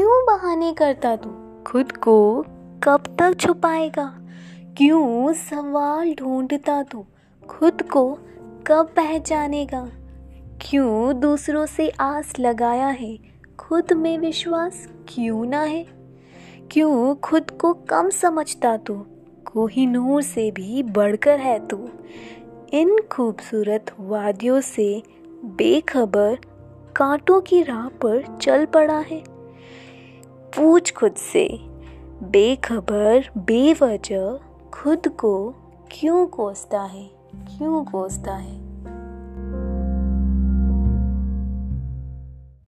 बहाने करता तू? खुद को कब तक छुपाएगा? क्यों सवाल ढूंढता तू? खुद को कब पहचानेगा? क्यों दूसरों से आस लगाया है? खुद में विश्वास क्यों ना है? क्यों खुद को कम समझता तू? कोहिनूर से भी बढ़कर है तू। इन खूबसूरत वादियों से बेखबर कांटों की राह पर चल पड़ा है। पूछ खुद से बेखबर बेवजह खुद को क्यों कोसता है क्यों कोसता है?